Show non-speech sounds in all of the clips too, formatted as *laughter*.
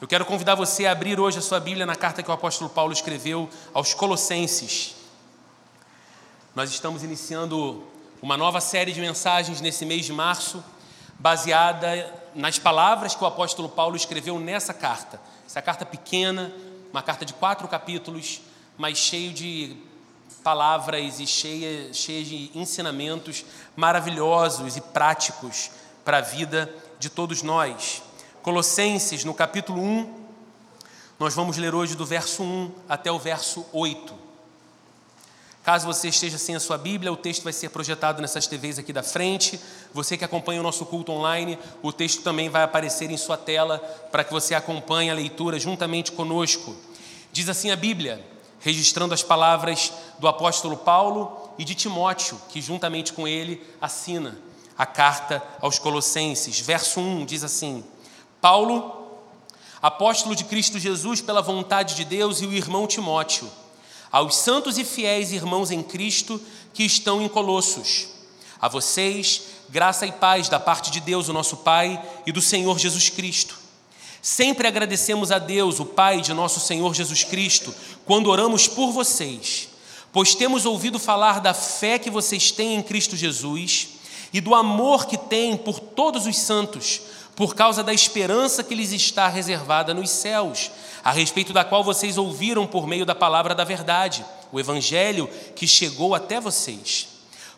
Eu quero convidar você a abrir hoje a sua Bíblia na carta que o apóstolo Paulo escreveu aos Colossenses. Nós estamos iniciando uma nova série de mensagens nesse mês de março, baseada nas palavras que o apóstolo Paulo escreveu nessa carta. Essa carta pequena, uma carta de quatro capítulos, mas cheio de palavras e cheia, cheia de ensinamentos maravilhosos e práticos para a vida de todos nós. Colossenses, no capítulo 1, nós vamos ler hoje do verso 1 até o verso 8. Caso você esteja sem a sua Bíblia, o texto vai ser projetado nessas TVs aqui da frente. Você que acompanha o nosso culto online, o texto também vai aparecer em sua tela para que você acompanhe a leitura juntamente conosco. Diz assim a Bíblia, registrando as palavras do apóstolo Paulo e de Timóteo, que juntamente com ele assina a carta aos Colossenses. Verso 1 diz assim: Paulo, apóstolo de Cristo Jesus pela vontade de Deus, e o irmão Timóteo, aos santos e fiéis irmãos em Cristo que estão em Colossos. A vocês, graça e paz da parte de Deus, o nosso Pai, e do Senhor Jesus Cristo. Sempre agradecemos a Deus, o Pai de nosso Senhor Jesus Cristo, quando oramos por vocês, pois temos ouvido falar da fé que vocês têm em Cristo Jesus e do amor que têm por todos os santos por causa da esperança que lhes está reservada nos céus, a respeito da qual vocês ouviram por meio da palavra da verdade, o evangelho que chegou até vocês.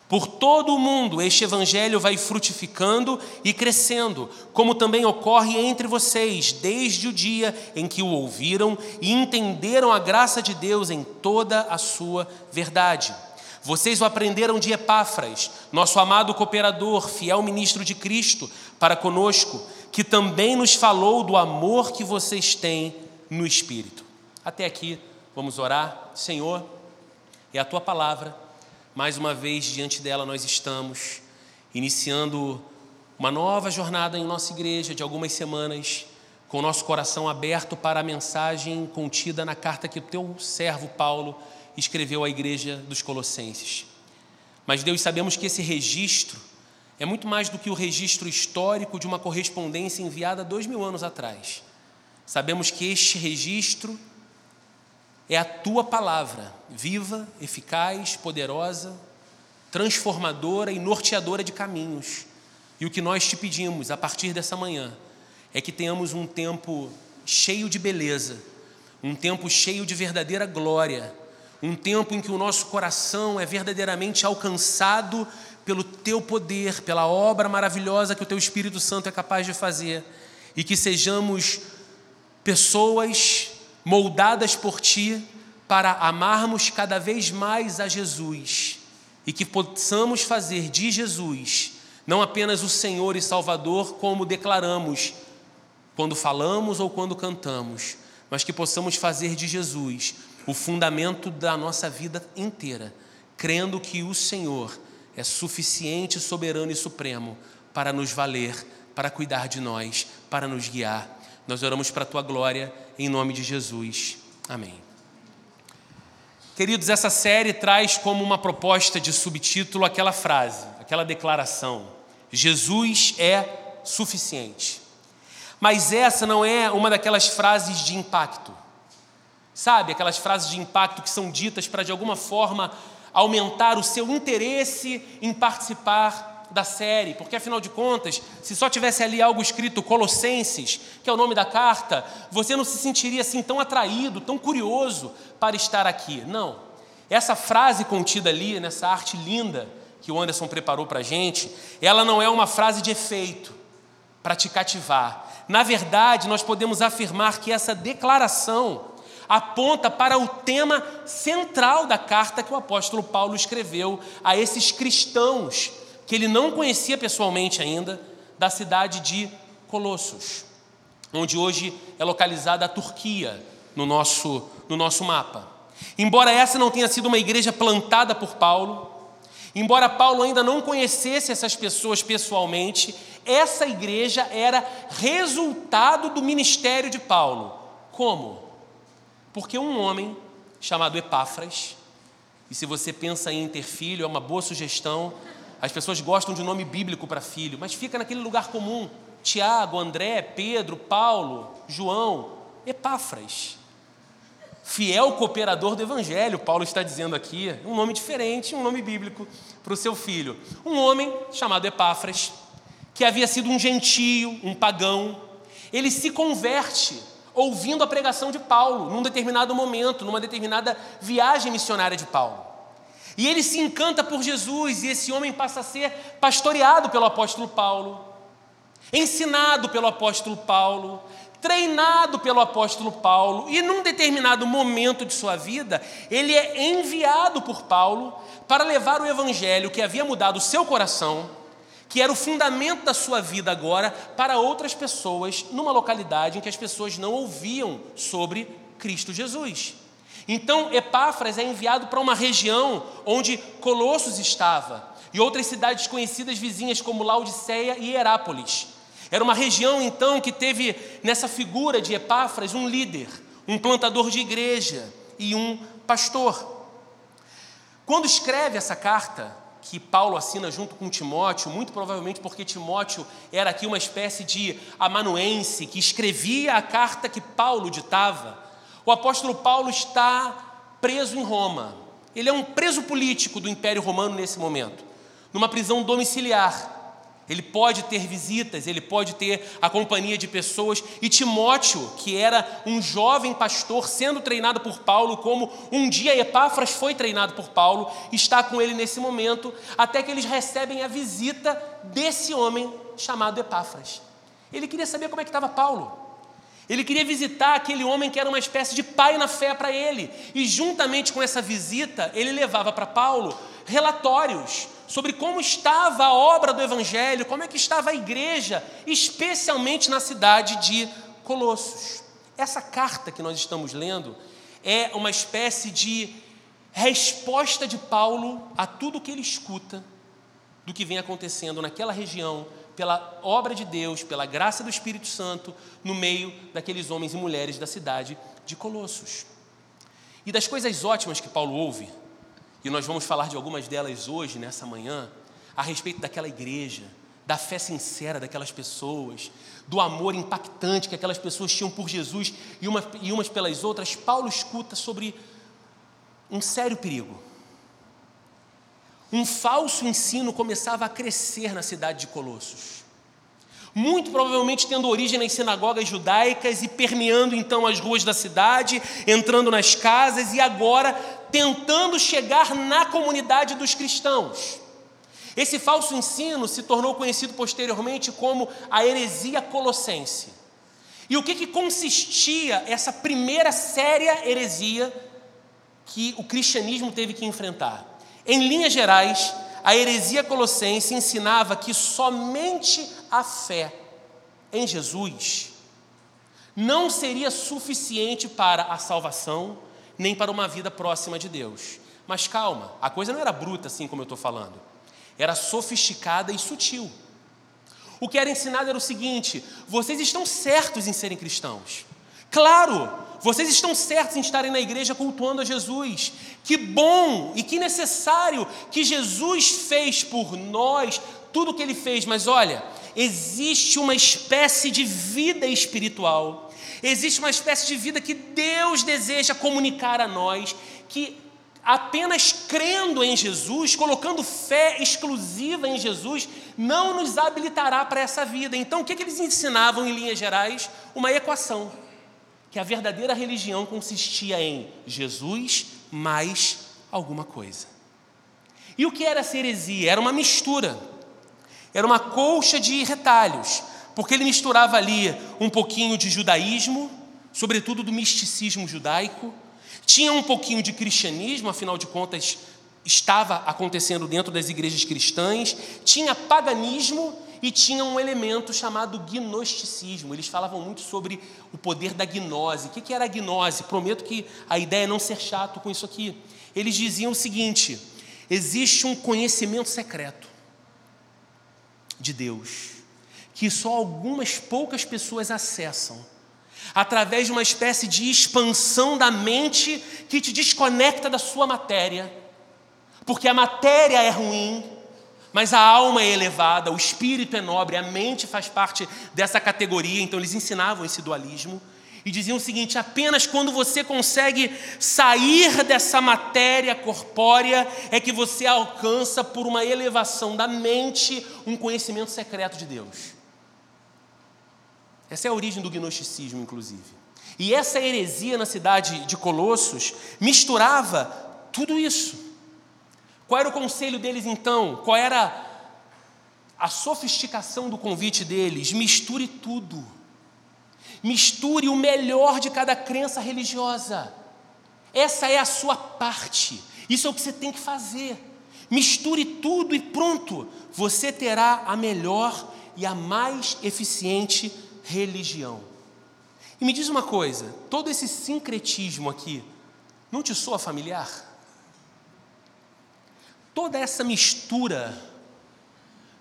Por todo o mundo, este evangelho vai frutificando e crescendo, como também ocorre entre vocês, desde o dia em que o ouviram e entenderam a graça de Deus em toda a sua verdade. Vocês o aprenderam de Epáfras, nosso amado cooperador, fiel ministro de Cristo, para conosco, que também nos falou do amor que vocês têm no Espírito. Até aqui, vamos orar. Senhor, é a tua palavra, mais uma vez diante dela nós estamos, iniciando uma nova jornada em nossa igreja de algumas semanas, com o nosso coração aberto para a mensagem contida na carta que o teu servo Paulo escreveu à igreja dos Colossenses. Mas, Deus, sabemos que esse registro é muito mais do que o registro histórico de uma correspondência enviada dois mil anos atrás. Sabemos que este registro é a tua palavra, viva, eficaz, poderosa, transformadora e norteadora de caminhos. E o que nós te pedimos a partir dessa manhã é que tenhamos um tempo cheio de beleza, um tempo cheio de verdadeira glória um tempo em que o nosso coração é verdadeiramente alcançado pelo teu poder, pela obra maravilhosa que o teu Espírito Santo é capaz de fazer, e que sejamos pessoas moldadas por ti para amarmos cada vez mais a Jesus. E que possamos fazer de Jesus não apenas o Senhor e Salvador, como declaramos quando falamos ou quando cantamos, mas que possamos fazer de Jesus o fundamento da nossa vida inteira, crendo que o Senhor é suficiente, soberano e supremo para nos valer, para cuidar de nós, para nos guiar. Nós oramos para a tua glória, em nome de Jesus. Amém. Queridos, essa série traz como uma proposta de subtítulo aquela frase, aquela declaração: Jesus é suficiente. Mas essa não é uma daquelas frases de impacto. Sabe, aquelas frases de impacto que são ditas para de alguma forma aumentar o seu interesse em participar da série, porque afinal de contas, se só tivesse ali algo escrito Colossenses, que é o nome da carta, você não se sentiria assim tão atraído, tão curioso para estar aqui. Não. Essa frase contida ali, nessa arte linda que o Anderson preparou para a gente, ela não é uma frase de efeito para te cativar. Na verdade, nós podemos afirmar que essa declaração aponta para o tema central da carta que o apóstolo Paulo escreveu a esses cristãos que ele não conhecia pessoalmente ainda, da cidade de Colossos, onde hoje é localizada a Turquia no nosso, no nosso mapa. Embora essa não tenha sido uma igreja plantada por Paulo, embora Paulo ainda não conhecesse essas pessoas pessoalmente, essa igreja era resultado do ministério de Paulo. Como? Porque um homem chamado Epáfras, e se você pensa em ter filho, é uma boa sugestão. As pessoas gostam de um nome bíblico para filho, mas fica naquele lugar comum. Tiago, André, Pedro, Paulo, João, Epáfras. Fiel cooperador do Evangelho, Paulo está dizendo aqui, um nome diferente, um nome bíblico para o seu filho. Um homem chamado Epáfras, que havia sido um gentio, um pagão, ele se converte ouvindo a pregação de Paulo, num determinado momento, numa determinada viagem missionária de Paulo. E ele se encanta por Jesus, e esse homem passa a ser pastoreado pelo apóstolo Paulo, ensinado pelo apóstolo Paulo, treinado pelo apóstolo Paulo, e num determinado momento de sua vida, ele é enviado por Paulo para levar o evangelho que havia mudado o seu coração, que era o fundamento da sua vida agora, para outras pessoas, numa localidade em que as pessoas não ouviam sobre Cristo Jesus. Então, Epáfras é enviado para uma região onde Colossos estava e outras cidades conhecidas vizinhas como Laodiceia e Herápolis. Era uma região, então, que teve nessa figura de Epáfras um líder, um plantador de igreja e um pastor. Quando escreve essa carta, que Paulo assina junto com Timóteo, muito provavelmente porque Timóteo era aqui uma espécie de amanuense que escrevia a carta que Paulo ditava. O apóstolo Paulo está preso em Roma. Ele é um preso político do Império Romano nesse momento, numa prisão domiciliar. Ele pode ter visitas, ele pode ter a companhia de pessoas. E Timóteo, que era um jovem pastor sendo treinado por Paulo, como um dia Epáfras foi treinado por Paulo, está com ele nesse momento, até que eles recebem a visita desse homem chamado Epáfras. Ele queria saber como é que estava Paulo. Ele queria visitar aquele homem que era uma espécie de pai na fé para ele. E juntamente com essa visita, ele levava para Paulo relatórios sobre como estava a obra do evangelho, como é que estava a igreja, especialmente na cidade de Colossos. Essa carta que nós estamos lendo é uma espécie de resposta de Paulo a tudo que ele escuta do que vem acontecendo naquela região pela obra de Deus, pela graça do Espírito Santo, no meio daqueles homens e mulheres da cidade de Colossos. E das coisas ótimas que Paulo ouve, e nós vamos falar de algumas delas hoje, nessa manhã, a respeito daquela igreja, da fé sincera daquelas pessoas, do amor impactante que aquelas pessoas tinham por Jesus e, uma, e umas pelas outras, Paulo escuta sobre um sério perigo um falso ensino começava a crescer na cidade de Colossos. Muito provavelmente tendo origem nas sinagogas judaicas e permeando então as ruas da cidade, entrando nas casas e agora tentando chegar na comunidade dos cristãos. Esse falso ensino se tornou conhecido posteriormente como a heresia colossense. E o que, que consistia essa primeira séria heresia que o cristianismo teve que enfrentar? Em linhas gerais, a heresia colossense ensinava que somente a fé em Jesus não seria suficiente para a salvação, nem para uma vida próxima de Deus. Mas calma, a coisa não era bruta assim como eu estou falando, era sofisticada e sutil. O que era ensinado era o seguinte: vocês estão certos em serem cristãos. Claro, vocês estão certos em estarem na igreja cultuando a Jesus. Que bom e que necessário que Jesus fez por nós tudo o que ele fez, mas olha, existe uma espécie de vida espiritual, existe uma espécie de vida que Deus deseja comunicar a nós, que apenas crendo em Jesus, colocando fé exclusiva em Jesus, não nos habilitará para essa vida. Então, o que, que eles ensinavam em linhas gerais? Uma equação que a verdadeira religião consistia em Jesus mais alguma coisa. E o que era essa heresia? Era uma mistura, era uma colcha de retalhos, porque ele misturava ali um pouquinho de judaísmo, sobretudo do misticismo judaico, tinha um pouquinho de cristianismo, afinal de contas, estava acontecendo dentro das igrejas cristãs, tinha paganismo e tinha um elemento chamado gnosticismo. Eles falavam muito sobre o poder da gnose. O que era a gnose? Prometo que a ideia é não ser chato com isso aqui. Eles diziam o seguinte: existe um conhecimento secreto de Deus que só algumas poucas pessoas acessam através de uma espécie de expansão da mente que te desconecta da sua matéria, porque a matéria é ruim, mas a alma é elevada, o espírito é nobre, a mente faz parte dessa categoria, então eles ensinavam esse dualismo e diziam o seguinte: apenas quando você consegue sair dessa matéria corpórea é que você alcança, por uma elevação da mente, um conhecimento secreto de Deus. Essa é a origem do gnosticismo, inclusive. E essa heresia na cidade de Colossos misturava tudo isso. Qual era o conselho deles então? Qual era a sofisticação do convite deles? Misture tudo. Misture o melhor de cada crença religiosa. Essa é a sua parte. Isso é o que você tem que fazer. Misture tudo e pronto. Você terá a melhor e a mais eficiente religião. E me diz uma coisa: todo esse sincretismo aqui não te soa familiar? Toda essa mistura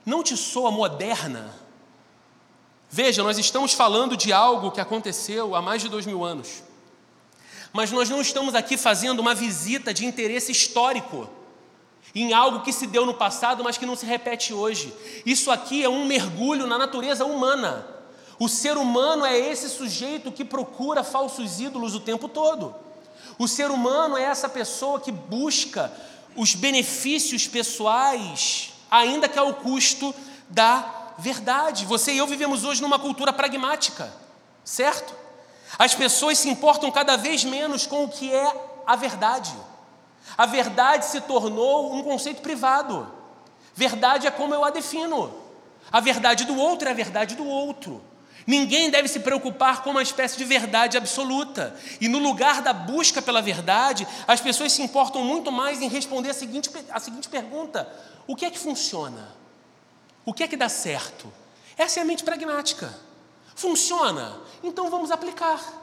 não te soa moderna? Veja, nós estamos falando de algo que aconteceu há mais de dois mil anos. Mas nós não estamos aqui fazendo uma visita de interesse histórico em algo que se deu no passado, mas que não se repete hoje. Isso aqui é um mergulho na natureza humana. O ser humano é esse sujeito que procura falsos ídolos o tempo todo. O ser humano é essa pessoa que busca os benefícios pessoais, ainda que ao custo da verdade. Você e eu vivemos hoje numa cultura pragmática, certo? As pessoas se importam cada vez menos com o que é a verdade. A verdade se tornou um conceito privado. Verdade é como eu a defino. A verdade do outro é a verdade do outro. Ninguém deve se preocupar com uma espécie de verdade absoluta. E no lugar da busca pela verdade, as pessoas se importam muito mais em responder a seguinte, a seguinte pergunta: o que é que funciona? O que é que dá certo? Essa é a mente pragmática. Funciona? Então vamos aplicar.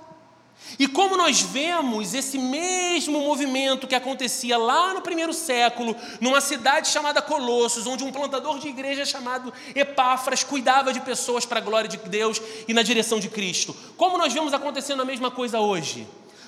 E como nós vemos esse mesmo movimento que acontecia lá no primeiro século, numa cidade chamada Colossos, onde um plantador de igreja chamado Epáfras cuidava de pessoas para a glória de Deus e na direção de Cristo, como nós vemos acontecendo a mesma coisa hoje?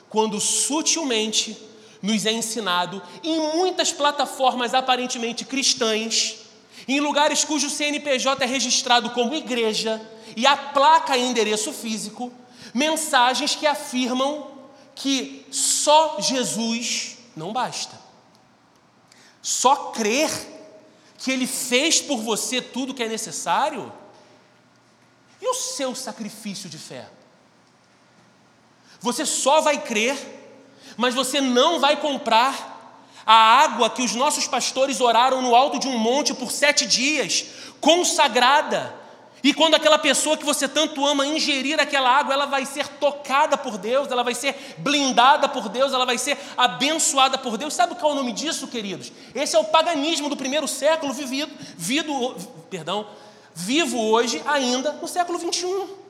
Quando sutilmente nos é ensinado, em muitas plataformas aparentemente cristãs, em lugares cujo CNPJ é registrado como igreja e a placa é endereço físico, mensagens que afirmam que só Jesus não basta. Só crer que Ele fez por você tudo que é necessário e o seu sacrifício de fé. Você só vai crer, mas você não vai comprar a água que os nossos pastores oraram no alto de um monte por sete dias, consagrada. E quando aquela pessoa que você tanto ama ingerir aquela água, ela vai ser tocada por Deus, ela vai ser blindada por Deus, ela vai ser abençoada por Deus. Sabe qual é o nome disso, queridos? Esse é o paganismo do primeiro século vivido, perdão, vivo hoje ainda no século 21.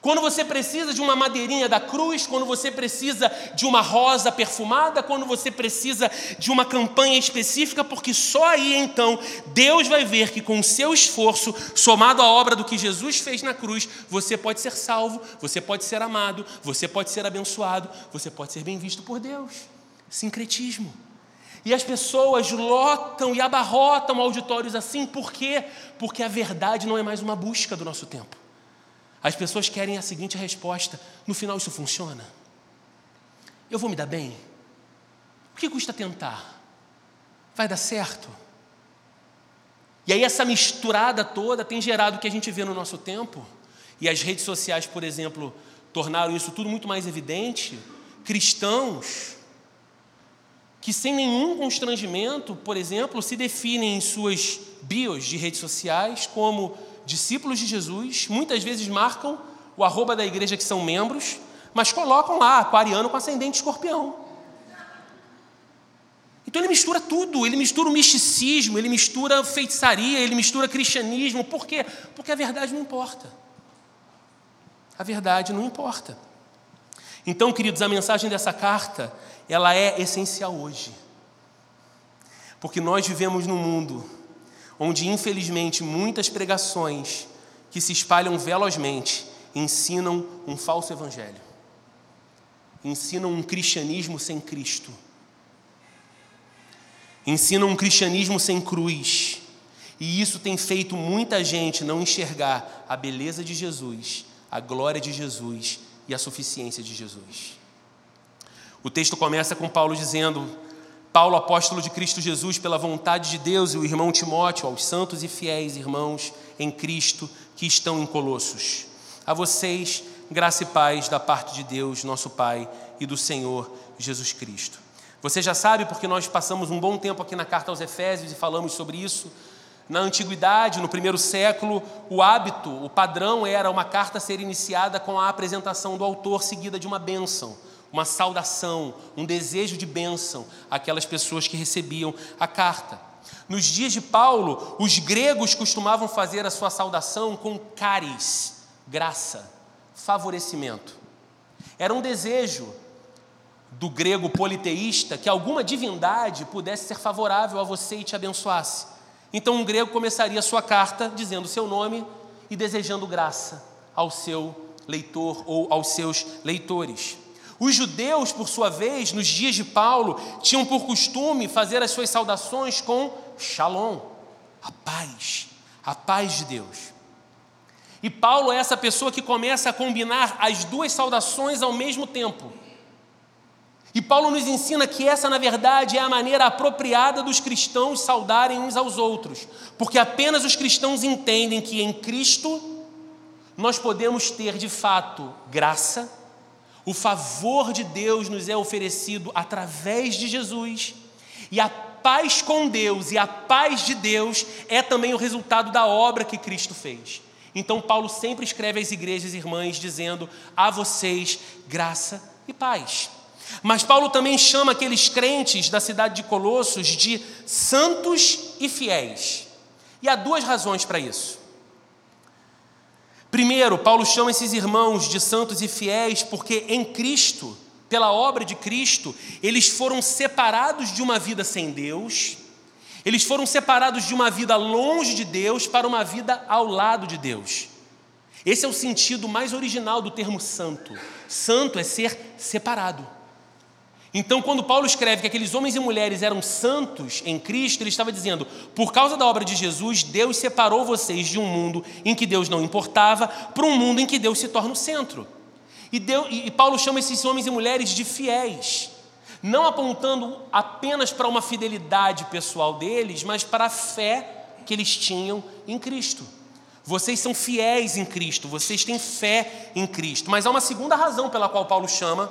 Quando você precisa de uma madeirinha da cruz, quando você precisa de uma rosa perfumada, quando você precisa de uma campanha específica, porque só aí então Deus vai ver que com o seu esforço, somado à obra do que Jesus fez na cruz, você pode ser salvo, você pode ser amado, você pode ser abençoado, você pode ser bem visto por Deus. Sincretismo. E as pessoas lotam e abarrotam auditórios assim, por quê? Porque a verdade não é mais uma busca do nosso tempo. As pessoas querem a seguinte resposta: no final isso funciona? Eu vou me dar bem? O que custa tentar? Vai dar certo? E aí, essa misturada toda tem gerado o que a gente vê no nosso tempo, e as redes sociais, por exemplo, tornaram isso tudo muito mais evidente. Cristãos que, sem nenhum constrangimento, por exemplo, se definem em suas bios de redes sociais como discípulos de Jesus, muitas vezes marcam o arroba da igreja que são membros, mas colocam lá aquariano com ascendente escorpião. Então ele mistura tudo, ele mistura o misticismo, ele mistura feitiçaria, ele mistura cristianismo. Por quê? Porque a verdade não importa. A verdade não importa. Então, queridos, a mensagem dessa carta, ela é essencial hoje. Porque nós vivemos num mundo onde infelizmente muitas pregações que se espalham velozmente ensinam um falso evangelho, ensinam um cristianismo sem Cristo. ensinam um cristianismo sem cruz. E isso tem feito muita gente não enxergar a beleza de Jesus, a glória de Jesus e a suficiência de Jesus. O texto começa com Paulo dizendo: Paulo, apóstolo de Cristo Jesus, pela vontade de Deus, e o irmão Timóteo, aos santos e fiéis irmãos em Cristo que estão em Colossos. A vocês, graça e paz da parte de Deus, nosso Pai, e do Senhor Jesus Cristo. Você já sabe, porque nós passamos um bom tempo aqui na carta aos Efésios e falamos sobre isso. Na antiguidade, no primeiro século, o hábito, o padrão era uma carta ser iniciada com a apresentação do autor, seguida de uma bênção uma saudação, um desejo de bênção àquelas pessoas que recebiam a carta. Nos dias de Paulo, os gregos costumavam fazer a sua saudação com caris, graça, favorecimento. Era um desejo do grego politeísta que alguma divindade pudesse ser favorável a você e te abençoasse. Então, um grego começaria sua carta dizendo seu nome e desejando graça ao seu leitor ou aos seus leitores. Os judeus, por sua vez, nos dias de Paulo, tinham por costume fazer as suas saudações com shalom, a paz, a paz de Deus. E Paulo é essa pessoa que começa a combinar as duas saudações ao mesmo tempo. E Paulo nos ensina que essa, na verdade, é a maneira apropriada dos cristãos saudarem uns aos outros, porque apenas os cristãos entendem que em Cristo nós podemos ter de fato graça o favor de Deus nos é oferecido através de Jesus, e a paz com Deus e a paz de Deus é também o resultado da obra que Cristo fez. Então, Paulo sempre escreve às igrejas irmãs dizendo: A vocês graça e paz. Mas Paulo também chama aqueles crentes da cidade de Colossos de santos e fiéis. E há duas razões para isso. Primeiro, Paulo chama esses irmãos de santos e fiéis porque em Cristo, pela obra de Cristo, eles foram separados de uma vida sem Deus, eles foram separados de uma vida longe de Deus para uma vida ao lado de Deus. Esse é o sentido mais original do termo santo. Santo é ser separado. Então, quando Paulo escreve que aqueles homens e mulheres eram santos em Cristo, ele estava dizendo: por causa da obra de Jesus, Deus separou vocês de um mundo em que Deus não importava para um mundo em que Deus se torna o centro. E, Deus, e Paulo chama esses homens e mulheres de fiéis, não apontando apenas para uma fidelidade pessoal deles, mas para a fé que eles tinham em Cristo. Vocês são fiéis em Cristo, vocês têm fé em Cristo. Mas há uma segunda razão pela qual Paulo chama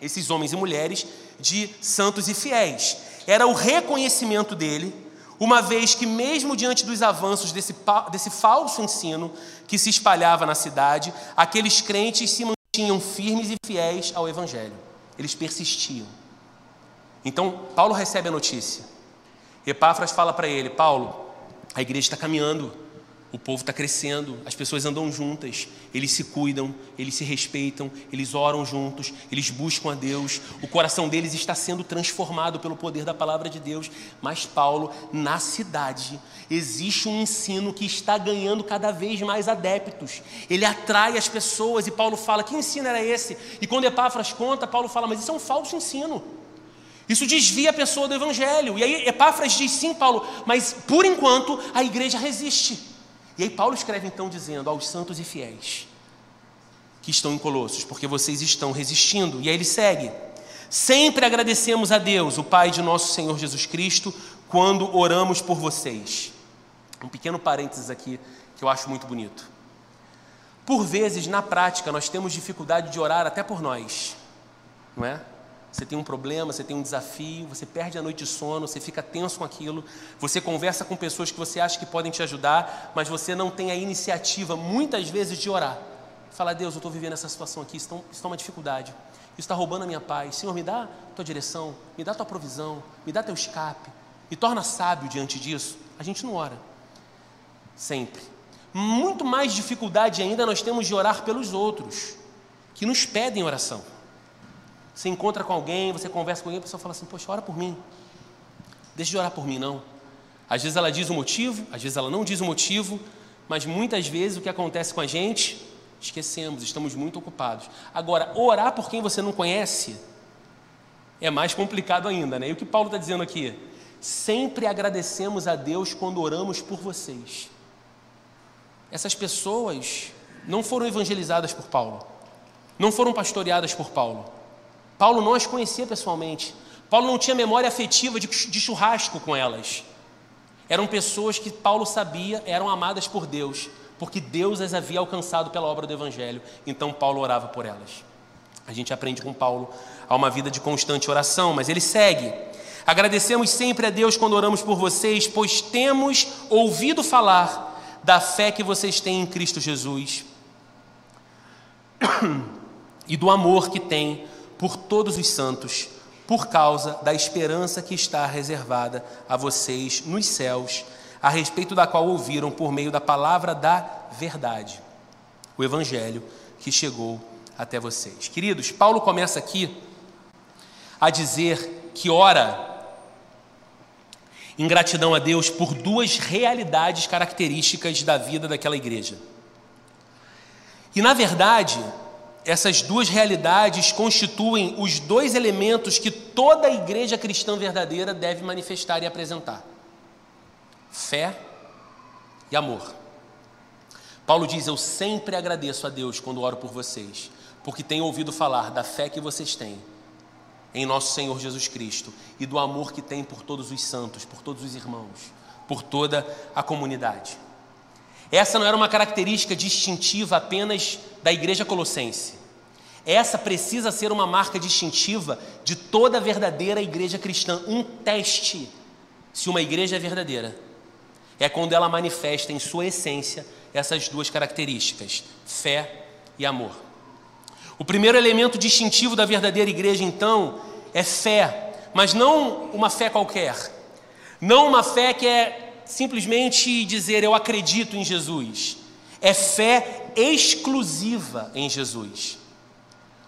esses homens e mulheres, de santos e fiéis. Era o reconhecimento dele, uma vez que, mesmo diante dos avanços desse, desse falso ensino que se espalhava na cidade, aqueles crentes se mantinham firmes e fiéis ao Evangelho. Eles persistiam. Então, Paulo recebe a notícia. Epáfras fala para ele: Paulo, a igreja está caminhando o povo está crescendo, as pessoas andam juntas, eles se cuidam, eles se respeitam, eles oram juntos, eles buscam a Deus, o coração deles está sendo transformado pelo poder da palavra de Deus. Mas, Paulo, na cidade, existe um ensino que está ganhando cada vez mais adeptos, ele atrai as pessoas, e Paulo fala: que ensino era esse? E quando Epáfras conta, Paulo fala: mas isso é um falso ensino. Isso desvia a pessoa do evangelho. E aí Epáfras diz: sim, Paulo, mas por enquanto a igreja resiste. E aí Paulo escreve então dizendo aos santos e fiéis que estão em Colossos, porque vocês estão resistindo. E aí ele segue: Sempre agradecemos a Deus, o Pai de nosso Senhor Jesus Cristo, quando oramos por vocês. Um pequeno parênteses aqui que eu acho muito bonito. Por vezes, na prática, nós temos dificuldade de orar até por nós, não é? Você tem um problema, você tem um desafio, você perde a noite de sono, você fica tenso com aquilo, você conversa com pessoas que você acha que podem te ajudar, mas você não tem a iniciativa, muitas vezes, de orar. Fala, Deus, eu estou vivendo essa situação aqui, isso está uma dificuldade, isso está roubando a minha paz. Senhor, me dá tua direção, me dá tua provisão, me dá teu escape, me torna sábio diante disso. A gente não ora, sempre. Muito mais dificuldade ainda nós temos de orar pelos outros, que nos pedem oração. Você encontra com alguém, você conversa com alguém, a pessoa fala assim: Poxa, ora por mim. Deixa de orar por mim, não. Às vezes ela diz o motivo, às vezes ela não diz o motivo, mas muitas vezes o que acontece com a gente, esquecemos, estamos muito ocupados. Agora, orar por quem você não conhece é mais complicado ainda, né? E o que Paulo está dizendo aqui? sempre agradecemos a Deus quando oramos por vocês. Essas pessoas não foram evangelizadas por Paulo, não foram pastoreadas por Paulo. Paulo não as conhecia pessoalmente. Paulo não tinha memória afetiva de, de churrasco com elas. Eram pessoas que Paulo sabia eram amadas por Deus, porque Deus as havia alcançado pela obra do Evangelho. Então Paulo orava por elas. A gente aprende com Paulo a uma vida de constante oração, mas ele segue. Agradecemos sempre a Deus quando oramos por vocês, pois temos ouvido falar da fé que vocês têm em Cristo Jesus *clears throat* e do amor que têm por todos os santos, por causa da esperança que está reservada a vocês nos céus, a respeito da qual ouviram por meio da palavra da verdade, o Evangelho que chegou até vocês. Queridos, Paulo começa aqui a dizer que ora em gratidão a Deus por duas realidades características da vida daquela igreja. E na verdade, essas duas realidades constituem os dois elementos que toda igreja cristã verdadeira deve manifestar e apresentar: fé e amor. Paulo diz: Eu sempre agradeço a Deus quando oro por vocês, porque tenho ouvido falar da fé que vocês têm em nosso Senhor Jesus Cristo e do amor que tem por todos os santos, por todos os irmãos, por toda a comunidade. Essa não era uma característica distintiva apenas da igreja colossense. Essa precisa ser uma marca distintiva de toda verdadeira igreja cristã. Um teste se uma igreja é verdadeira é quando ela manifesta em sua essência essas duas características: fé e amor. O primeiro elemento distintivo da verdadeira igreja, então, é fé, mas não uma fé qualquer. Não uma fé que é simplesmente dizer eu acredito em Jesus. É fé exclusiva em Jesus.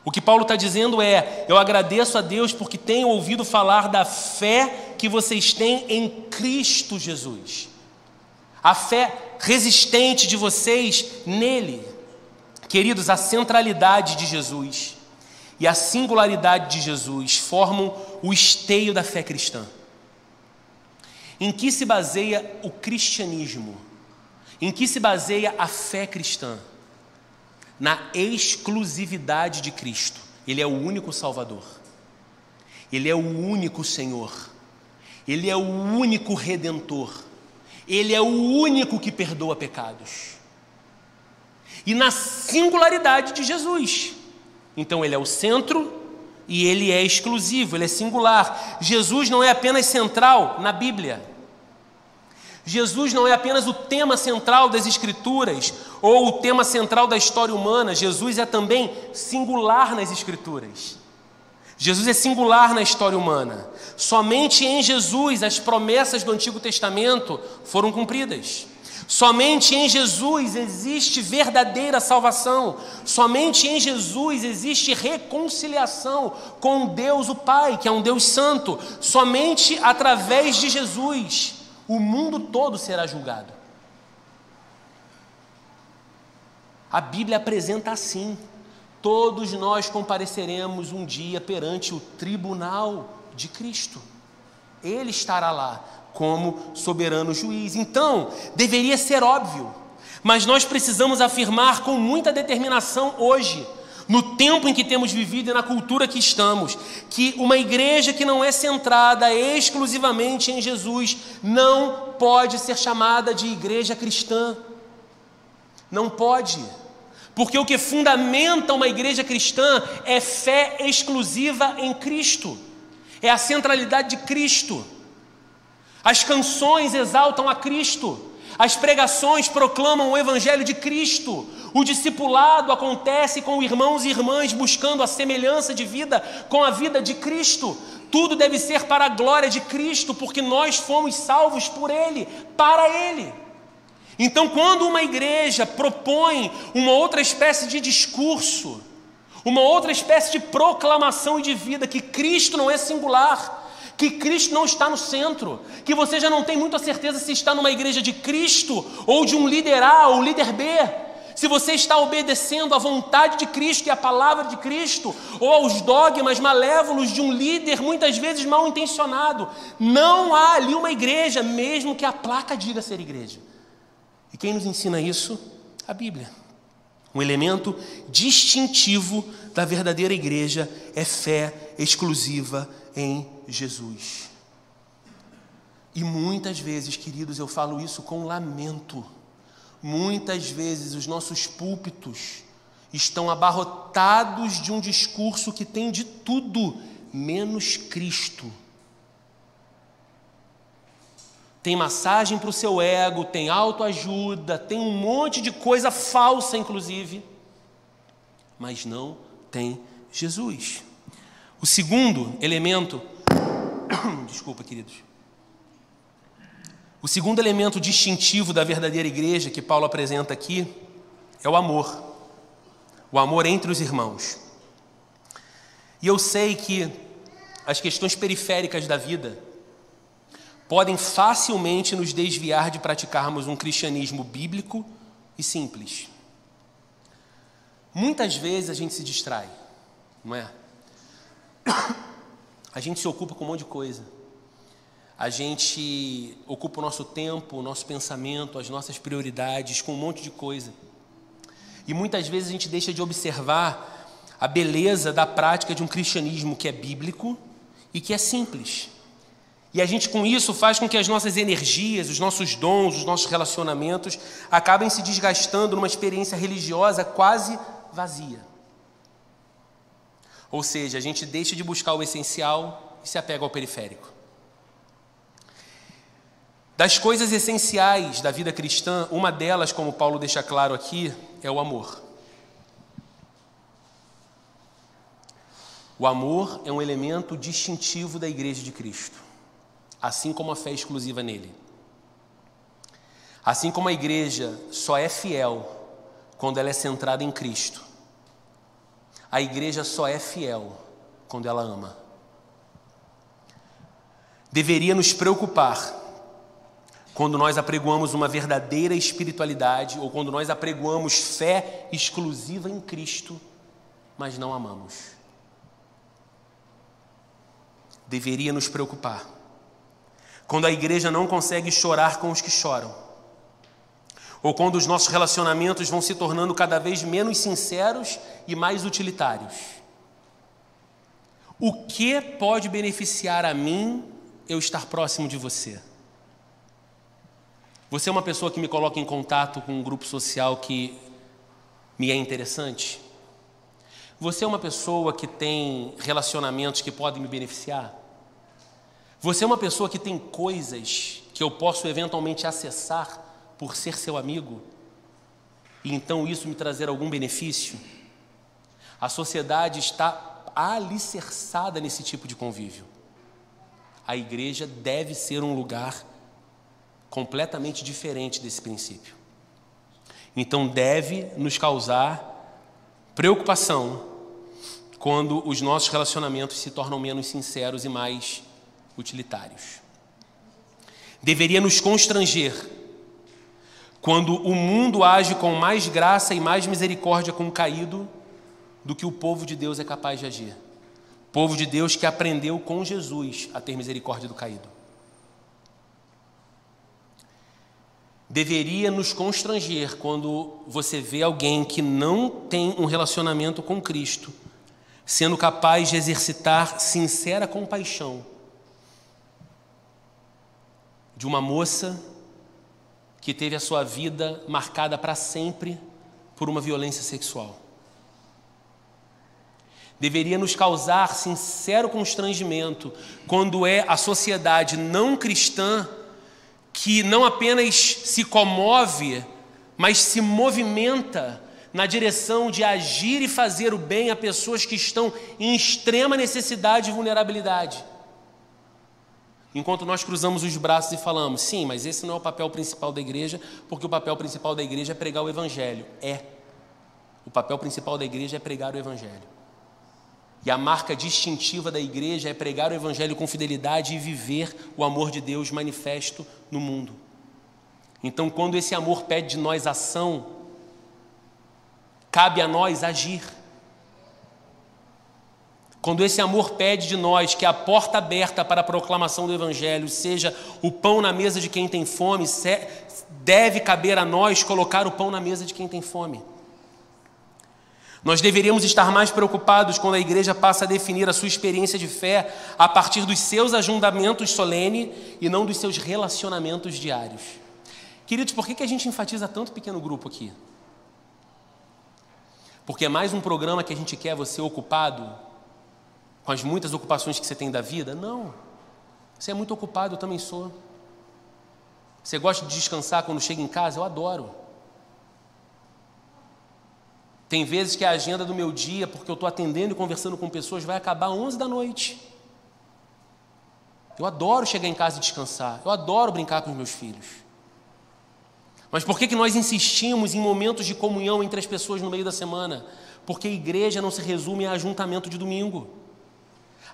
O que Paulo está dizendo é: eu agradeço a Deus porque tenho ouvido falar da fé que vocês têm em Cristo Jesus. A fé resistente de vocês nele. Queridos, a centralidade de Jesus e a singularidade de Jesus formam o esteio da fé cristã. Em que se baseia o cristianismo? Em que se baseia a fé cristã? Na exclusividade de Cristo. Ele é o único Salvador. Ele é o único Senhor. Ele é o único Redentor. Ele é o único que perdoa pecados. E na singularidade de Jesus. Então, ele é o centro e ele é exclusivo, ele é singular. Jesus não é apenas central na Bíblia. Jesus não é apenas o tema central das Escrituras ou o tema central da história humana, Jesus é também singular nas Escrituras. Jesus é singular na história humana. Somente em Jesus as promessas do Antigo Testamento foram cumpridas. Somente em Jesus existe verdadeira salvação. Somente em Jesus existe reconciliação com Deus o Pai, que é um Deus santo. Somente através de Jesus o mundo todo será julgado. A Bíblia apresenta assim: todos nós compareceremos um dia perante o tribunal de Cristo. Ele estará lá como soberano juiz. Então, deveria ser óbvio, mas nós precisamos afirmar com muita determinação hoje no tempo em que temos vivido e na cultura que estamos, que uma igreja que não é centrada exclusivamente em Jesus não pode ser chamada de igreja cristã. Não pode. Porque o que fundamenta uma igreja cristã é fé exclusiva em Cristo, é a centralidade de Cristo. As canções exaltam a Cristo, as pregações proclamam o Evangelho de Cristo, o discipulado acontece com irmãos e irmãs buscando a semelhança de vida com a vida de Cristo. Tudo deve ser para a glória de Cristo, porque nós fomos salvos por Ele, para Ele. Então, quando uma igreja propõe uma outra espécie de discurso, uma outra espécie de proclamação de vida, que Cristo não é singular, que Cristo não está no centro, que você já não tem muita certeza se está numa igreja de Cristo ou de um líder A ou líder B. se você está obedecendo à vontade de Cristo e à palavra de Cristo, ou aos dogmas malévolos de um líder muitas vezes mal intencionado. Não há ali uma igreja, mesmo que a placa diga ser igreja. E quem nos ensina isso? A Bíblia. Um elemento distintivo da verdadeira igreja é fé exclusiva em Jesus. E muitas vezes, queridos, eu falo isso com lamento. Muitas vezes os nossos púlpitos estão abarrotados de um discurso que tem de tudo menos Cristo. Tem massagem para o seu ego, tem autoajuda, tem um monte de coisa falsa, inclusive, mas não tem Jesus. O segundo elemento, *coughs* desculpa, queridos. O segundo elemento distintivo da verdadeira igreja que Paulo apresenta aqui é o amor. O amor entre os irmãos. E eu sei que as questões periféricas da vida podem facilmente nos desviar de praticarmos um cristianismo bíblico e simples. Muitas vezes a gente se distrai, não é? *coughs* A gente se ocupa com um monte de coisa a gente ocupa o nosso tempo, o nosso pensamento, as nossas prioridades com um monte de coisa. E muitas vezes a gente deixa de observar a beleza da prática de um cristianismo que é bíblico e que é simples. E a gente com isso faz com que as nossas energias, os nossos dons, os nossos relacionamentos acabem se desgastando numa experiência religiosa quase vazia. Ou seja, a gente deixa de buscar o essencial e se apega ao periférico. Das coisas essenciais da vida cristã, uma delas, como Paulo deixa claro aqui, é o amor. O amor é um elemento distintivo da Igreja de Cristo, assim como a fé exclusiva nele. Assim como a igreja só é fiel quando ela é centrada em Cristo, a igreja só é fiel quando ela ama. Deveria nos preocupar quando nós apregoamos uma verdadeira espiritualidade ou quando nós apregoamos fé exclusiva em Cristo, mas não amamos. Deveria nos preocupar. Quando a igreja não consegue chorar com os que choram, ou quando os nossos relacionamentos vão se tornando cada vez menos sinceros e mais utilitários. O que pode beneficiar a mim eu estar próximo de você? Você é uma pessoa que me coloca em contato com um grupo social que me é interessante? Você é uma pessoa que tem relacionamentos que podem me beneficiar? Você é uma pessoa que tem coisas que eu posso eventualmente acessar por ser seu amigo? E então isso me trazer algum benefício? A sociedade está alicerçada nesse tipo de convívio. A igreja deve ser um lugar completamente diferente desse princípio. Então deve nos causar preocupação quando os nossos relacionamentos se tornam menos sinceros e mais utilitários. Deveria nos constranger quando o mundo age com mais graça e mais misericórdia com o caído do que o povo de Deus é capaz de agir. Povo de Deus que aprendeu com Jesus a ter misericórdia do caído. deveria nos constranger quando você vê alguém que não tem um relacionamento com Cristo, sendo capaz de exercitar sincera compaixão de uma moça que teve a sua vida marcada para sempre por uma violência sexual. Deveria nos causar sincero constrangimento quando é a sociedade não cristã que não apenas se comove, mas se movimenta na direção de agir e fazer o bem a pessoas que estão em extrema necessidade e vulnerabilidade. Enquanto nós cruzamos os braços e falamos, sim, mas esse não é o papel principal da igreja, porque o papel principal da igreja é pregar o evangelho. É. O papel principal da igreja é pregar o evangelho. E a marca distintiva da igreja é pregar o Evangelho com fidelidade e viver o amor de Deus manifesto no mundo. Então, quando esse amor pede de nós ação, Cabe a nós agir. Quando esse amor pede de nós que a porta aberta para a proclamação do Evangelho seja o pão na mesa de quem tem fome, deve caber a nós colocar o pão na mesa de quem tem fome. Nós deveríamos estar mais preocupados quando a igreja passa a definir a sua experiência de fé a partir dos seus ajuntamentos solenes e não dos seus relacionamentos diários. Queridos, por que a gente enfatiza tanto pequeno grupo aqui? Porque é mais um programa que a gente quer você ocupado com as muitas ocupações que você tem da vida? Não. Você é muito ocupado, eu também sou. Você gosta de descansar quando chega em casa? Eu adoro. Tem vezes que a agenda do meu dia, porque eu estou atendendo e conversando com pessoas, vai acabar às 11 da noite. Eu adoro chegar em casa e descansar. Eu adoro brincar com os meus filhos. Mas por que, que nós insistimos em momentos de comunhão entre as pessoas no meio da semana? Porque a igreja não se resume a ajuntamento de domingo.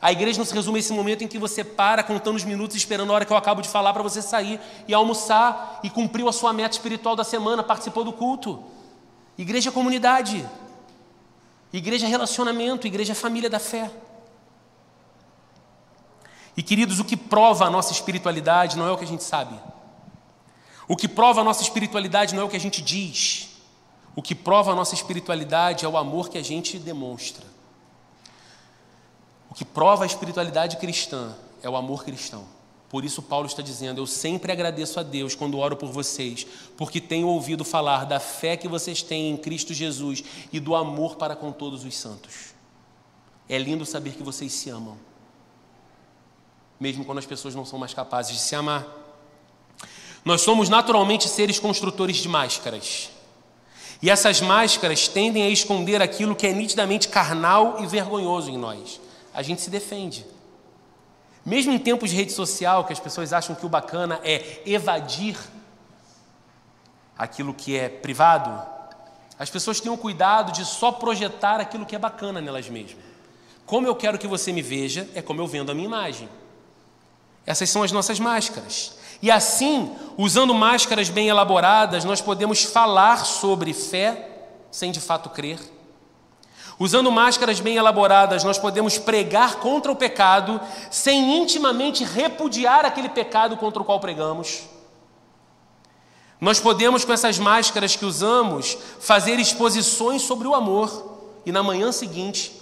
A igreja não se resume a esse momento em que você para contando os minutos esperando a hora que eu acabo de falar para você sair e almoçar e cumpriu a sua meta espiritual da semana, participou do culto. Igreja é comunidade. Igreja é relacionamento, igreja é família da fé. E queridos, o que prova a nossa espiritualidade não é o que a gente sabe. O que prova a nossa espiritualidade não é o que a gente diz. O que prova a nossa espiritualidade é o amor que a gente demonstra que prova a espiritualidade cristã é o amor cristão. Por isso, Paulo está dizendo: Eu sempre agradeço a Deus quando oro por vocês, porque tenho ouvido falar da fé que vocês têm em Cristo Jesus e do amor para com todos os santos. É lindo saber que vocês se amam, mesmo quando as pessoas não são mais capazes de se amar. Nós somos naturalmente seres construtores de máscaras. E essas máscaras tendem a esconder aquilo que é nitidamente carnal e vergonhoso em nós a gente se defende. Mesmo em tempos de rede social, que as pessoas acham que o bacana é evadir aquilo que é privado, as pessoas têm o cuidado de só projetar aquilo que é bacana nelas mesmas. Como eu quero que você me veja, é como eu vendo a minha imagem. Essas são as nossas máscaras. E assim, usando máscaras bem elaboradas, nós podemos falar sobre fé sem de fato crer Usando máscaras bem elaboradas, nós podemos pregar contra o pecado sem intimamente repudiar aquele pecado contra o qual pregamos. Nós podemos, com essas máscaras que usamos, fazer exposições sobre o amor e na manhã seguinte,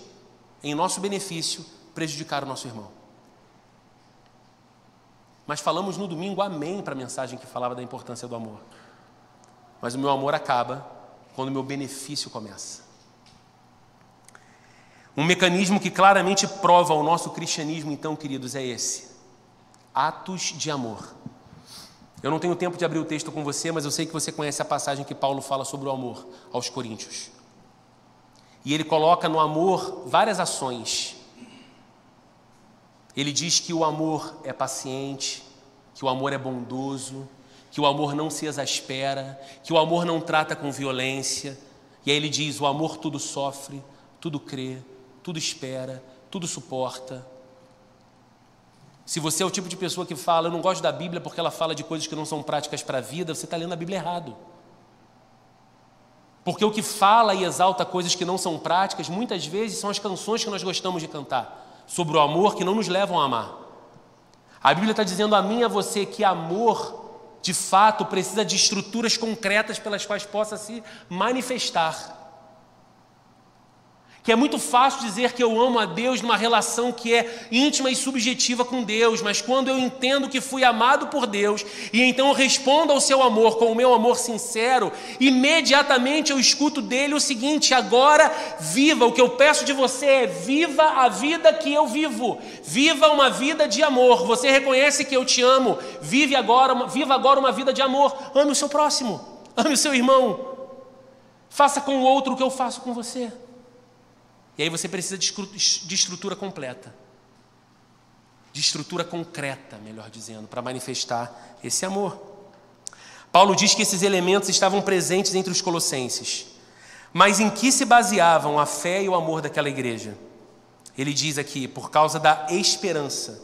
em nosso benefício, prejudicar o nosso irmão. Mas falamos no domingo amém para a mensagem que falava da importância do amor. Mas o meu amor acaba quando o meu benefício começa. Um mecanismo que claramente prova o nosso cristianismo, então, queridos, é esse: atos de amor. Eu não tenho tempo de abrir o texto com você, mas eu sei que você conhece a passagem que Paulo fala sobre o amor aos Coríntios. E ele coloca no amor várias ações. Ele diz que o amor é paciente, que o amor é bondoso, que o amor não se exaspera, que o amor não trata com violência. E aí ele diz: o amor tudo sofre, tudo crê, tudo espera, tudo suporta. Se você é o tipo de pessoa que fala, eu não gosto da Bíblia porque ela fala de coisas que não são práticas para a vida, você está lendo a Bíblia errado. Porque o que fala e exalta coisas que não são práticas, muitas vezes são as canções que nós gostamos de cantar, sobre o amor que não nos levam a amar. A Bíblia está dizendo a mim e a você que amor, de fato, precisa de estruturas concretas pelas quais possa se manifestar que é muito fácil dizer que eu amo a Deus numa relação que é íntima e subjetiva com Deus, mas quando eu entendo que fui amado por Deus e então respondo ao seu amor com o meu amor sincero, imediatamente eu escuto dele o seguinte: agora viva, o que eu peço de você é viva a vida que eu vivo, viva uma vida de amor. Você reconhece que eu te amo, vive agora, viva agora uma vida de amor, ame o seu próximo, ame o seu irmão, faça com o outro o que eu faço com você. E aí você precisa de estrutura completa. De estrutura concreta, melhor dizendo, para manifestar esse amor. Paulo diz que esses elementos estavam presentes entre os colossenses. Mas em que se baseavam a fé e o amor daquela igreja? Ele diz aqui, por causa da esperança.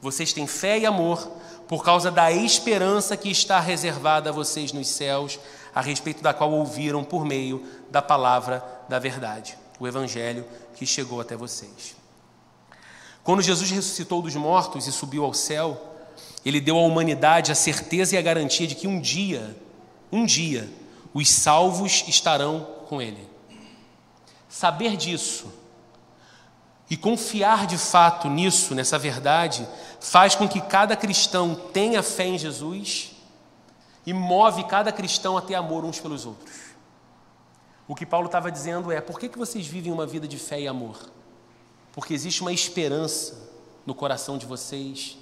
Vocês têm fé e amor por causa da esperança que está reservada a vocês nos céus, a respeito da qual ouviram por meio da palavra da verdade, o evangelho que chegou até vocês. Quando Jesus ressuscitou dos mortos e subiu ao céu, ele deu à humanidade a certeza e a garantia de que um dia, um dia, os salvos estarão com ele. Saber disso e confiar de fato nisso, nessa verdade, faz com que cada cristão tenha fé em Jesus e move cada cristão a ter amor uns pelos outros. O que Paulo estava dizendo é: por que, que vocês vivem uma vida de fé e amor? Porque existe uma esperança no coração de vocês,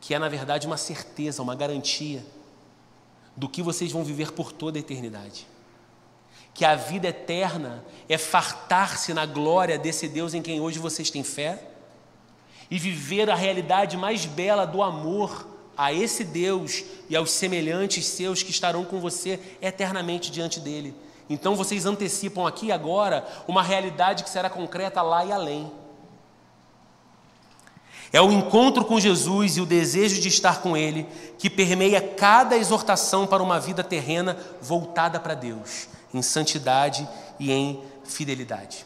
que é na verdade uma certeza, uma garantia do que vocês vão viver por toda a eternidade que a vida eterna é fartar-se na glória desse Deus em quem hoje vocês têm fé e viver a realidade mais bela do amor a esse Deus e aos semelhantes seus que estarão com você eternamente diante dele. Então vocês antecipam aqui agora uma realidade que será concreta lá e além. É o encontro com Jesus e o desejo de estar com Ele que permeia cada exortação para uma vida terrena voltada para Deus em santidade e em fidelidade.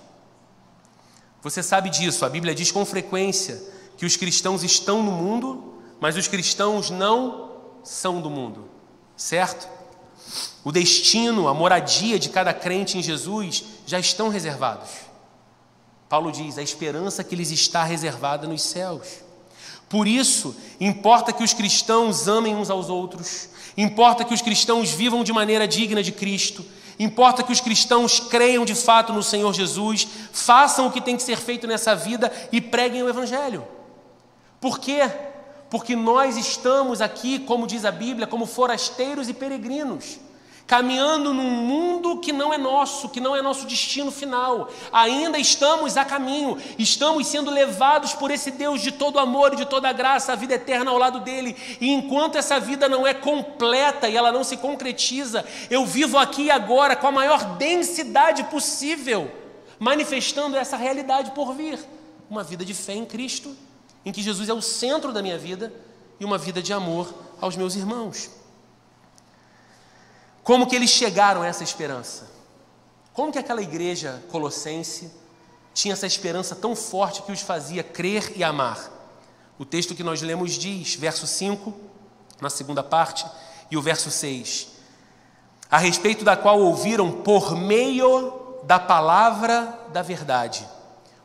Você sabe disso, a Bíblia diz com frequência que os cristãos estão no mundo, mas os cristãos não são do mundo, certo? O destino, a moradia de cada crente em Jesus já estão reservados. Paulo diz: a esperança que lhes está reservada nos céus. Por isso, importa que os cristãos amem uns aos outros, importa que os cristãos vivam de maneira digna de Cristo, Importa que os cristãos creiam de fato no Senhor Jesus, façam o que tem que ser feito nessa vida e preguem o Evangelho. Por quê? Porque nós estamos aqui, como diz a Bíblia, como forasteiros e peregrinos caminhando num mundo que não é nosso, que não é nosso destino final. Ainda estamos a caminho, estamos sendo levados por esse Deus de todo amor e de toda graça, a vida eterna ao lado dele. E enquanto essa vida não é completa e ela não se concretiza, eu vivo aqui e agora com a maior densidade possível, manifestando essa realidade por vir. Uma vida de fé em Cristo, em que Jesus é o centro da minha vida, e uma vida de amor aos meus irmãos. Como que eles chegaram a essa esperança? Como que aquela igreja colossense tinha essa esperança tão forte que os fazia crer e amar? O texto que nós lemos diz, verso 5, na segunda parte, e o verso 6, a respeito da qual ouviram por meio da palavra da verdade,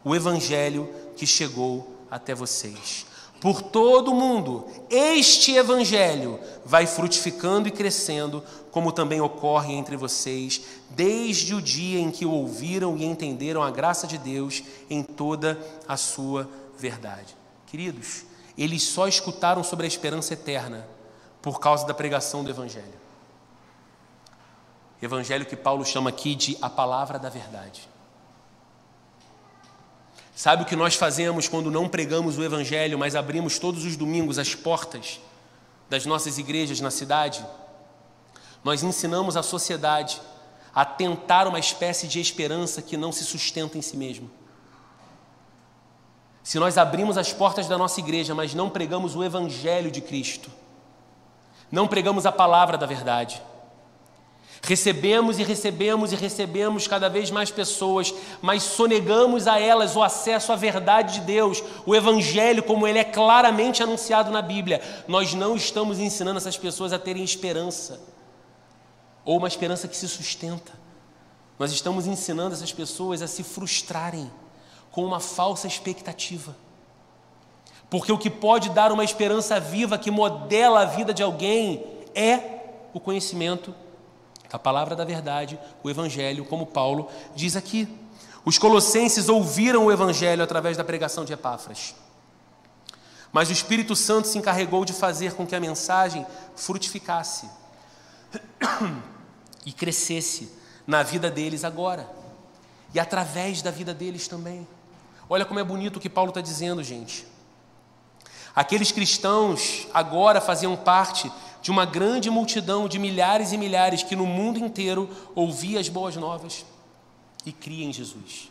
o evangelho que chegou até vocês por todo o mundo, este evangelho vai frutificando e crescendo, como também ocorre entre vocês, desde o dia em que ouviram e entenderam a graça de Deus em toda a sua verdade. Queridos, eles só escutaram sobre a esperança eterna por causa da pregação do evangelho. Evangelho que Paulo chama aqui de a palavra da verdade. Sabe o que nós fazemos quando não pregamos o Evangelho, mas abrimos todos os domingos as portas das nossas igrejas na cidade? Nós ensinamos a sociedade a tentar uma espécie de esperança que não se sustenta em si mesmo. Se nós abrimos as portas da nossa igreja, mas não pregamos o Evangelho de Cristo, não pregamos a palavra da verdade, Recebemos e recebemos e recebemos cada vez mais pessoas, mas sonegamos a elas o acesso à verdade de Deus, o Evangelho, como ele é claramente anunciado na Bíblia. Nós não estamos ensinando essas pessoas a terem esperança, ou uma esperança que se sustenta. Nós estamos ensinando essas pessoas a se frustrarem com uma falsa expectativa. Porque o que pode dar uma esperança viva que modela a vida de alguém é o conhecimento a palavra da verdade, o Evangelho, como Paulo diz aqui. Os colossenses ouviram o Evangelho através da pregação de Epáfras. Mas o Espírito Santo se encarregou de fazer com que a mensagem frutificasse *coughs* e crescesse na vida deles agora e através da vida deles também. Olha como é bonito o que Paulo está dizendo, gente. Aqueles cristãos agora faziam parte de uma grande multidão de milhares e milhares que no mundo inteiro ouvia as boas novas e cria em Jesus.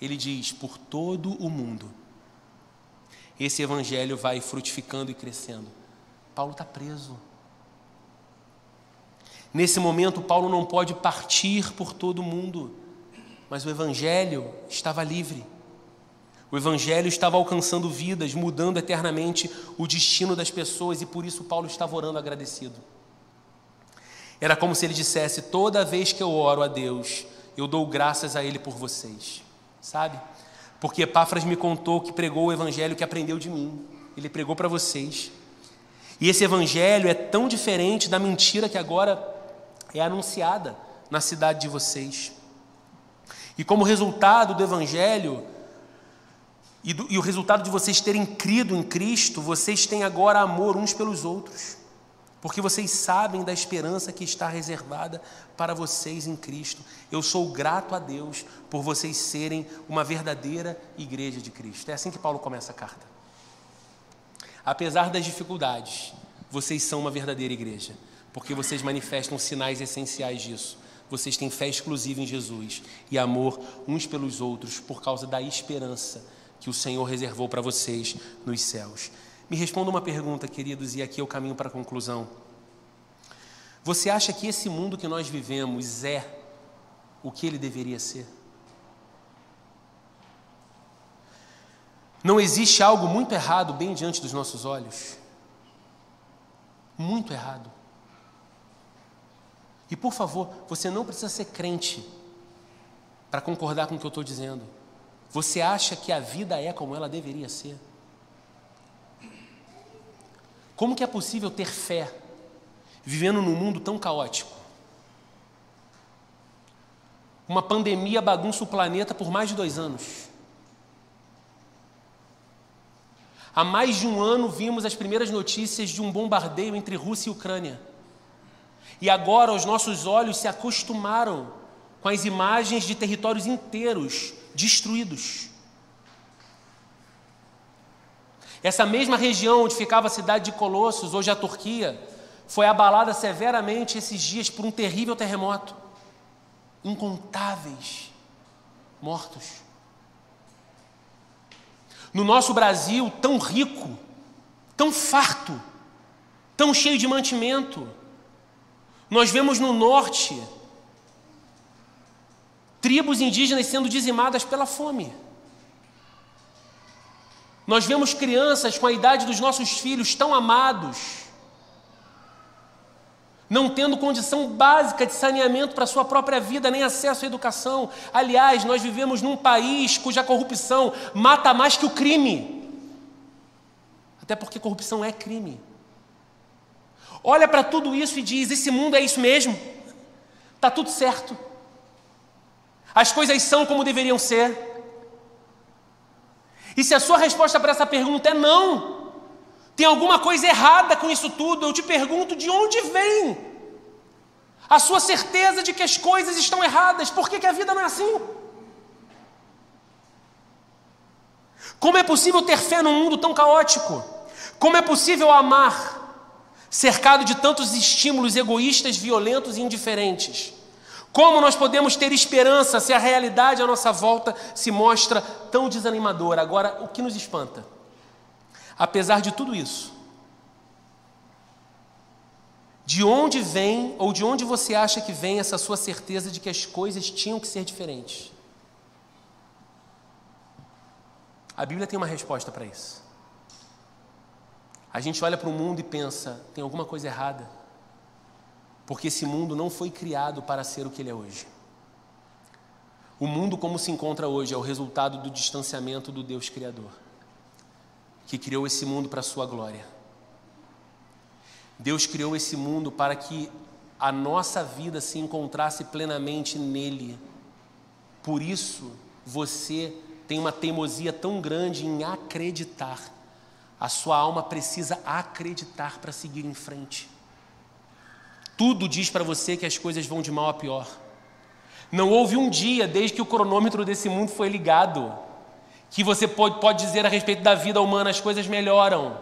Ele diz: por todo o mundo, esse evangelho vai frutificando e crescendo. Paulo está preso. Nesse momento, Paulo não pode partir por todo o mundo, mas o Evangelho estava livre. O Evangelho estava alcançando vidas, mudando eternamente o destino das pessoas e por isso Paulo estava orando agradecido. Era como se ele dissesse: toda vez que eu oro a Deus, eu dou graças a Ele por vocês, sabe? Porque Epáfras me contou que pregou o Evangelho que aprendeu de mim, ele pregou para vocês. E esse Evangelho é tão diferente da mentira que agora é anunciada na cidade de vocês. E como resultado do Evangelho, e, do, e, o resultado de vocês terem crido em Cristo, vocês têm agora amor uns pelos outros, porque vocês sabem da esperança que está reservada para vocês em Cristo. Eu sou grato a Deus por vocês serem uma verdadeira igreja de Cristo. É assim que Paulo começa a carta. Apesar das dificuldades, vocês são uma verdadeira igreja, porque vocês manifestam sinais essenciais disso. Vocês têm fé exclusiva em Jesus e amor uns pelos outros por causa da esperança que o Senhor reservou para vocês nos céus. Me responda uma pergunta, queridos, e aqui é o caminho para a conclusão. Você acha que esse mundo que nós vivemos é o que ele deveria ser? Não existe algo muito errado bem diante dos nossos olhos? Muito errado. E por favor, você não precisa ser crente para concordar com o que eu estou dizendo. Você acha que a vida é como ela deveria ser? Como que é possível ter fé vivendo num mundo tão caótico? Uma pandemia bagunça o planeta por mais de dois anos. Há mais de um ano vimos as primeiras notícias de um bombardeio entre Rússia e Ucrânia. E agora os nossos olhos se acostumaram com as imagens de territórios inteiros destruídos. Essa mesma região onde ficava a cidade de Colossos, hoje a Turquia, foi abalada severamente esses dias por um terrível terremoto. Incontáveis mortos. No nosso Brasil, tão rico, tão farto, tão cheio de mantimento, nós vemos no norte tribos indígenas sendo dizimadas pela fome. Nós vemos crianças com a idade dos nossos filhos tão amados, não tendo condição básica de saneamento para sua própria vida, nem acesso à educação. Aliás, nós vivemos num país cuja corrupção mata mais que o crime. Até porque corrupção é crime. Olha para tudo isso e diz: esse mundo é isso mesmo? Está tudo certo. As coisas são como deveriam ser. E se a sua resposta para essa pergunta é não, tem alguma coisa errada com isso tudo, eu te pergunto de onde vem a sua certeza de que as coisas estão erradas, por que, que a vida não é assim? Como é possível ter fé num mundo tão caótico? Como é possível amar cercado de tantos estímulos egoístas, violentos e indiferentes? Como nós podemos ter esperança se a realidade à nossa volta se mostra tão desanimadora? Agora, o que nos espanta? Apesar de tudo isso, de onde vem ou de onde você acha que vem essa sua certeza de que as coisas tinham que ser diferentes? A Bíblia tem uma resposta para isso. A gente olha para o mundo e pensa: tem alguma coisa errada porque esse mundo não foi criado para ser o que ele é hoje. O mundo como se encontra hoje é o resultado do distanciamento do Deus Criador, que criou esse mundo para a sua glória. Deus criou esse mundo para que a nossa vida se encontrasse plenamente nele. Por isso, você tem uma teimosia tão grande em acreditar. A sua alma precisa acreditar para seguir em frente. Tudo diz para você que as coisas vão de mal a pior. Não houve um dia, desde que o cronômetro desse mundo foi ligado, que você pode, pode dizer a respeito da vida humana: as coisas melhoram.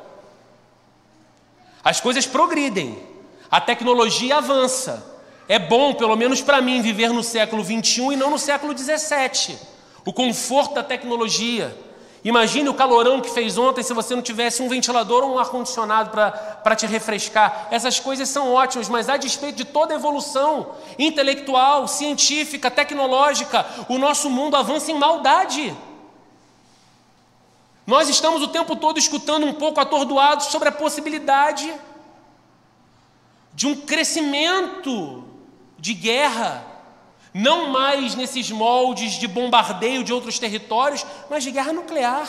As coisas progridem, a tecnologia avança. É bom, pelo menos para mim, viver no século 21 e não no século 17. O conforto da tecnologia. Imagine o calorão que fez ontem se você não tivesse um ventilador ou um ar-condicionado para te refrescar. Essas coisas são ótimas, mas a despeito de toda evolução intelectual, científica, tecnológica, o nosso mundo avança em maldade. Nós estamos o tempo todo escutando um pouco atordoados sobre a possibilidade de um crescimento de guerra, não mais nesses moldes de bombardeio de outros territórios, mas de guerra nuclear.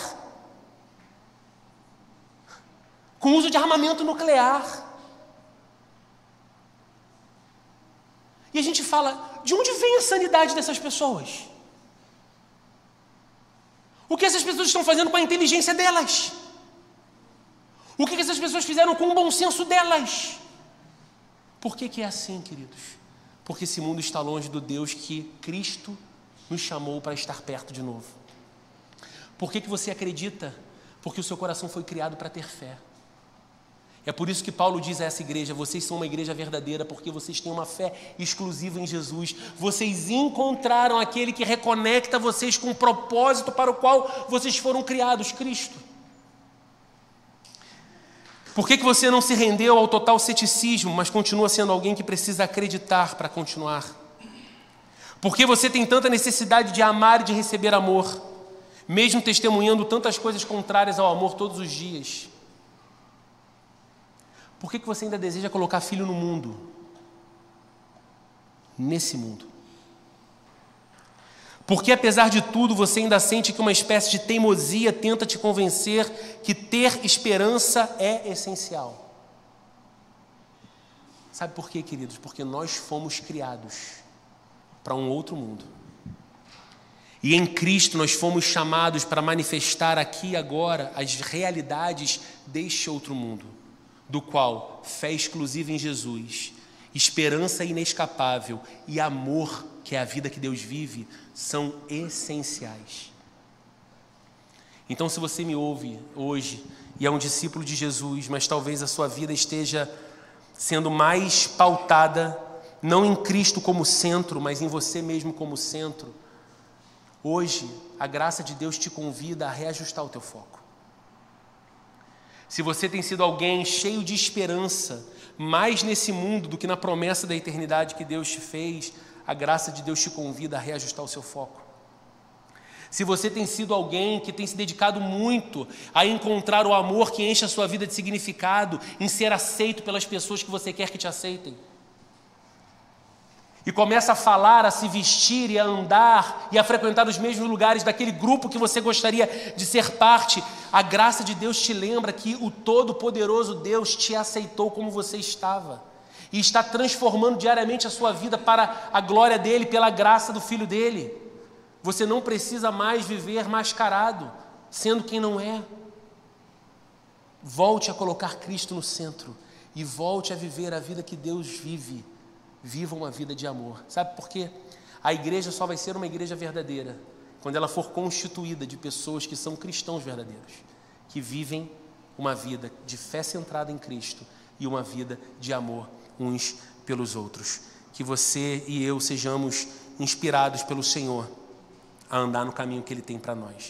Com uso de armamento nuclear. E a gente fala: de onde vem a sanidade dessas pessoas? O que essas pessoas estão fazendo com a inteligência delas? O que essas pessoas fizeram com o bom senso delas? Por que, que é assim, queridos? Porque esse mundo está longe do Deus que Cristo nos chamou para estar perto de novo. Por que, que você acredita? Porque o seu coração foi criado para ter fé. É por isso que Paulo diz a essa igreja: vocês são uma igreja verdadeira, porque vocês têm uma fé exclusiva em Jesus. Vocês encontraram aquele que reconecta vocês com o propósito para o qual vocês foram criados Cristo. Por que, que você não se rendeu ao total ceticismo, mas continua sendo alguém que precisa acreditar para continuar? Por que você tem tanta necessidade de amar e de receber amor, mesmo testemunhando tantas coisas contrárias ao amor todos os dias? Por que, que você ainda deseja colocar filho no mundo? Nesse mundo. Porque apesar de tudo, você ainda sente que uma espécie de teimosia tenta te convencer que ter esperança é essencial. Sabe por quê, queridos? Porque nós fomos criados para um outro mundo. E em Cristo nós fomos chamados para manifestar aqui e agora as realidades deste outro mundo, do qual fé exclusiva em Jesus, esperança inescapável e amor, que é a vida que Deus vive, são essenciais. Então, se você me ouve hoje e é um discípulo de Jesus, mas talvez a sua vida esteja sendo mais pautada, não em Cristo como centro, mas em você mesmo como centro, hoje a graça de Deus te convida a reajustar o teu foco. Se você tem sido alguém cheio de esperança, mais nesse mundo do que na promessa da eternidade que Deus te fez, a graça de Deus te convida a reajustar o seu foco. Se você tem sido alguém que tem se dedicado muito a encontrar o amor que enche a sua vida de significado, em ser aceito pelas pessoas que você quer que te aceitem, e começa a falar, a se vestir e a andar e a frequentar os mesmos lugares daquele grupo que você gostaria de ser parte, a graça de Deus te lembra que o Todo-Poderoso Deus te aceitou como você estava e está transformando diariamente a sua vida para a glória dele, pela graça do Filho dele. Você não precisa mais viver mascarado, sendo quem não é. Volte a colocar Cristo no centro e volte a viver a vida que Deus vive. Viva uma vida de amor. Sabe por quê? A igreja só vai ser uma igreja verdadeira quando ela for constituída de pessoas que são cristãos verdadeiros, que vivem uma vida de fé centrada em Cristo e uma vida de amor uns pelos outros. Que você e eu sejamos inspirados pelo Senhor a andar no caminho que Ele tem para nós.